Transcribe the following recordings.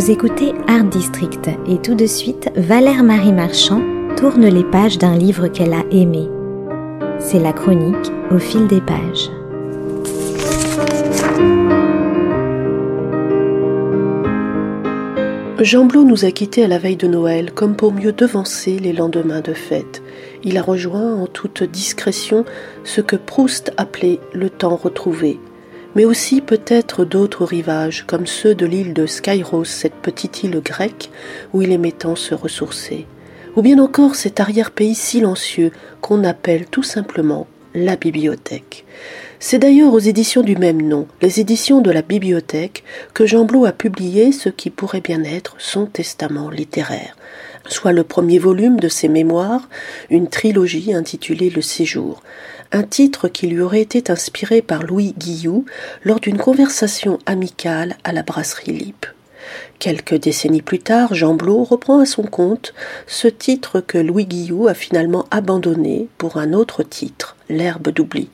Vous écoutez Art District et tout de suite, Valère Marie Marchand tourne les pages d'un livre qu'elle a aimé. C'est la chronique au fil des pages. Jean Blot nous a quittés à la veille de Noël, comme pour mieux devancer les lendemains de fête. Il a rejoint en toute discrétion ce que Proust appelait le temps retrouvé, mais aussi peut-être d'autres rivages, comme ceux de l'île de Skyros, cette petite île grecque où il aimait tant se ressourcer, ou bien encore cet arrière-pays silencieux qu'on appelle tout simplement la bibliothèque. C'est d'ailleurs aux éditions du même nom, les éditions de la bibliothèque, que Jean Blot a publié ce qui pourrait bien être son testament littéraire, soit le premier volume de ses mémoires, une trilogie intitulée Le Séjour, un titre qui lui aurait été inspiré par Louis Guillou lors d'une conversation amicale à la brasserie Lippe. Quelques décennies plus tard, Jean Blot reprend à son compte ce titre que Louis Guillou a finalement abandonné pour un autre titre, L'herbe d'oubli,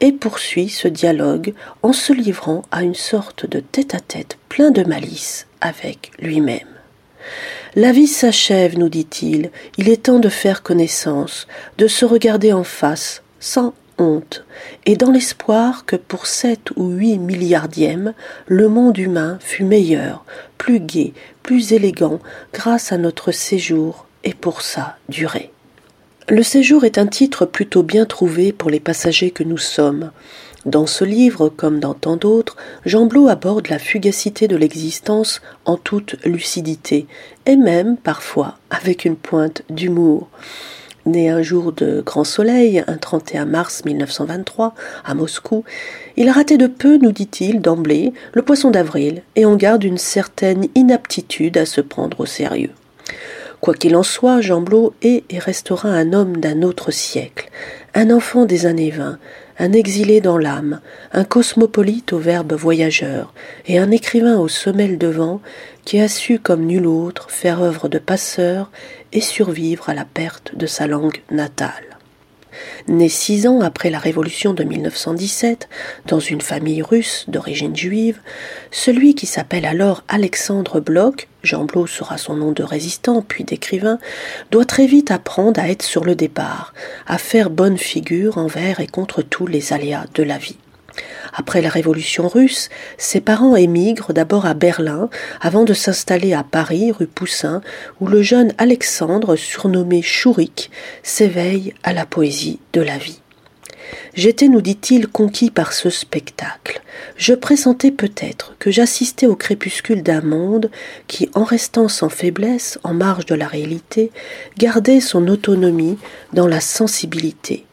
et poursuit ce dialogue en se livrant à une sorte de tête-à-tête plein de malice avec lui-même. La vie s'achève, nous dit-il, il est temps de faire connaissance, de se regarder en face, sans honte, et dans l'espoir que pour sept ou huit milliardièmes, le monde humain fût meilleur, plus gai, plus élégant, grâce à notre séjour et pour sa durée. Le séjour est un titre plutôt bien trouvé pour les passagers que nous sommes. Dans ce livre, comme dans tant d'autres, Jean Blot aborde la fugacité de l'existence en toute lucidité, et même, parfois, avec une pointe d'humour. Né un jour de grand soleil, un 31 mars 1923, à Moscou, il raté de peu, nous dit-il, d'emblée, le poisson d'avril, et en garde une certaine inaptitude à se prendre au sérieux. Quoi qu'il en soit, Jean Blot est et restera un homme d'un autre siècle, un enfant des années vingt, un exilé dans l'âme, un cosmopolite au verbe voyageur, et un écrivain aux semelles de vent qui a su comme nul autre faire œuvre de passeur et survivre à la perte de sa langue natale. Né six ans après la révolution de 1917, dans une famille russe d'origine juive, celui qui s'appelle alors Alexandre Bloch, Jean sera son nom de résistant puis d'écrivain, doit très vite apprendre à être sur le départ, à faire bonne figure envers et contre tous les aléas de la vie. Après la révolution russe, ses parents émigrent d'abord à Berlin avant de s'installer à Paris, rue Poussin, où le jeune Alexandre, surnommé Chourik, s'éveille à la poésie de la vie. J'étais, nous dit-il, conquis par ce spectacle. Je pressentais peut-être que j'assistais au crépuscule d'un monde qui, en restant sans faiblesse, en marge de la réalité, gardait son autonomie dans la sensibilité,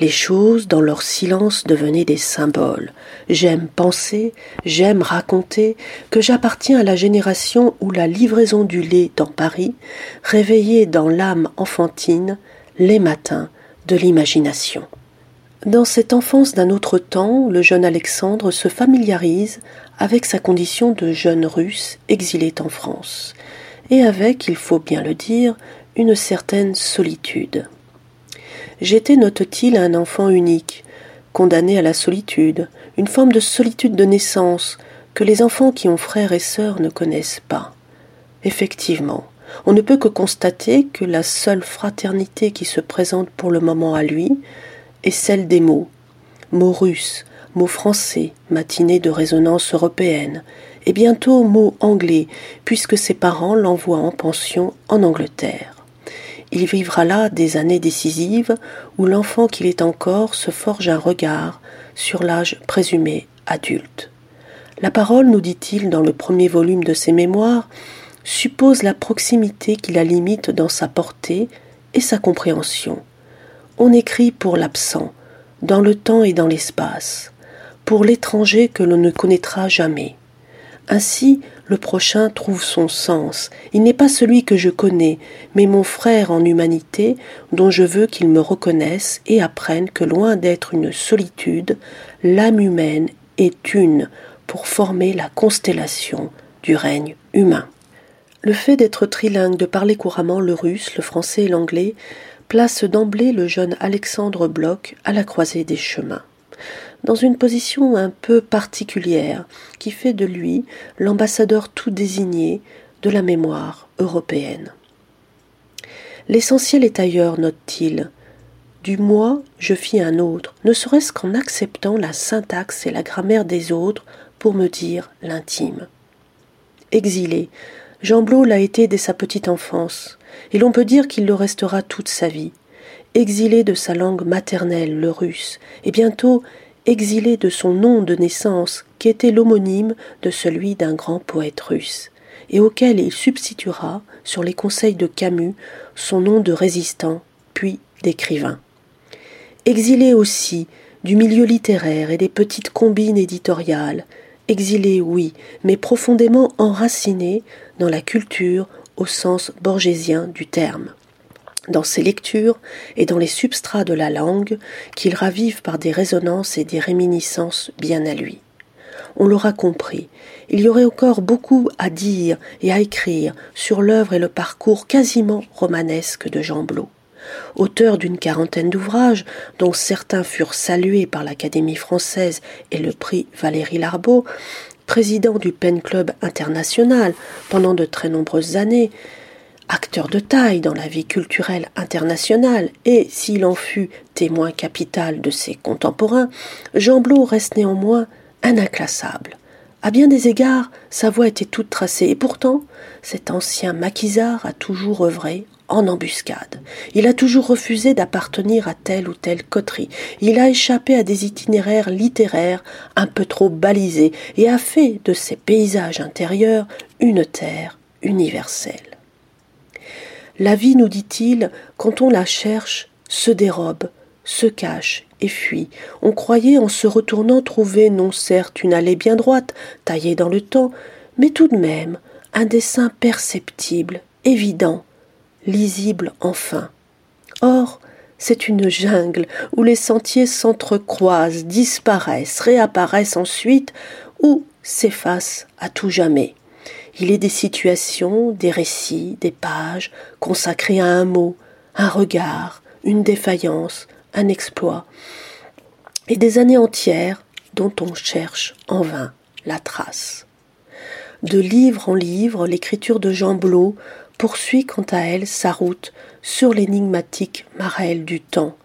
les choses, dans leur silence, devenaient des symboles. J'aime penser, j'aime raconter que j'appartiens à la génération où la livraison du lait dans Paris réveillait dans l'âme enfantine les matins de l'imagination. Dans cette enfance d'un autre temps, le jeune Alexandre se familiarise avec sa condition de jeune russe exilé en France, et avec, il faut bien le dire, une certaine solitude. J'étais, note-t-il, un enfant unique, condamné à la solitude, une forme de solitude de naissance que les enfants qui ont frères et sœurs ne connaissent pas. Effectivement, on ne peut que constater que la seule fraternité qui se présente pour le moment à lui est celle des mots. Mots russes, mots français, matinée de résonance européenne, et bientôt mots anglais, puisque ses parents l'envoient en pension en Angleterre. Il vivra là des années décisives où l'enfant qu'il est encore se forge un regard sur l'âge présumé adulte. La parole, nous dit-il dans le premier volume de ses mémoires, suppose la proximité qui la limite dans sa portée et sa compréhension. On écrit pour l'absent, dans le temps et dans l'espace, pour l'étranger que l'on ne connaîtra jamais. Ainsi, le prochain trouve son sens. Il n'est pas celui que je connais, mais mon frère en humanité, dont je veux qu'il me reconnaisse et apprenne que loin d'être une solitude, l'âme humaine est une pour former la constellation du règne humain. Le fait d'être trilingue, de parler couramment le russe, le français et l'anglais, place d'emblée le jeune Alexandre Bloch à la croisée des chemins. dans une position un peu particulière qui fait de lui l'ambassadeur tout désigné de la mémoire européenne. L'essentiel est ailleurs, note-t-il. Du moi, je fis un autre, ne serait-ce qu'en acceptant la syntaxe et la grammaire des autres pour me dire l'intime. Exilé, Jean Blot l'a été dès sa petite enfance, et l'on peut dire qu'il le restera toute sa vie. Exilé de sa langue maternelle, le russe, et bientôt exilé de son nom de naissance, qui était l'homonyme de celui d'un grand poète russe, et auquel il substituera, sur les conseils de Camus, son nom de résistant, puis d'écrivain. Exilé aussi du milieu littéraire et des petites combines éditoriales, exilé, oui, mais profondément enraciné dans la culture sens borgésien du terme dans ses lectures et dans les substrats de la langue qu'il ravive par des résonances et des réminiscences bien à lui. On l'aura compris, il y aurait encore beaucoup à dire et à écrire sur l'œuvre et le parcours quasiment romanesque de Jean Blot. Auteur d'une quarantaine d'ouvrages, dont certains furent salués par l'Académie française et le prix Valérie Larbeau, président du Pen Club international pendant de très nombreuses années, acteur de taille dans la vie culturelle internationale et, s'il en fut témoin capital de ses contemporains, Jean Blot reste néanmoins un inclassable. À bien des égards, sa voix était toute tracée, et pourtant, cet ancien maquisard a toujours œuvré en embuscade. Il a toujours refusé d'appartenir à telle ou telle coterie. Il a échappé à des itinéraires littéraires un peu trop balisés et a fait de ses paysages intérieurs une terre universelle. La vie, nous dit-il, quand on la cherche, se dérobe, se cache et fuit. On croyait en se retournant trouver non certes une allée bien droite, taillée dans le temps, mais tout de même un dessin perceptible, évident, lisible enfin. Or, c'est une jungle où les sentiers s'entrecroisent, disparaissent, réapparaissent ensuite ou s'effacent à tout jamais. Il est des situations, des récits, des pages consacrées à un mot, un regard, une défaillance, un exploit, et des années entières dont on cherche en vain la trace. De livre en livre, l'écriture de Jean Blot poursuit quant à elle sa route sur l'énigmatique marelle du temps.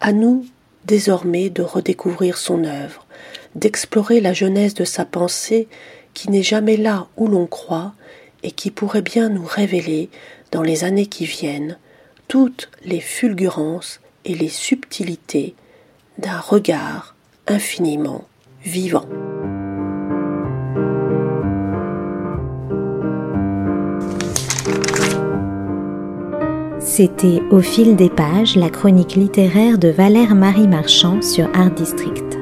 À nous, désormais, de redécouvrir son œuvre, d'explorer la jeunesse de sa pensée qui n'est jamais là où l'on croit et qui pourrait bien nous révéler, dans les années qui viennent, toutes les fulgurances et les subtilités d'un regard infiniment vivant. C'était Au fil des pages, la chronique littéraire de Valère Marie Marchand sur Art District.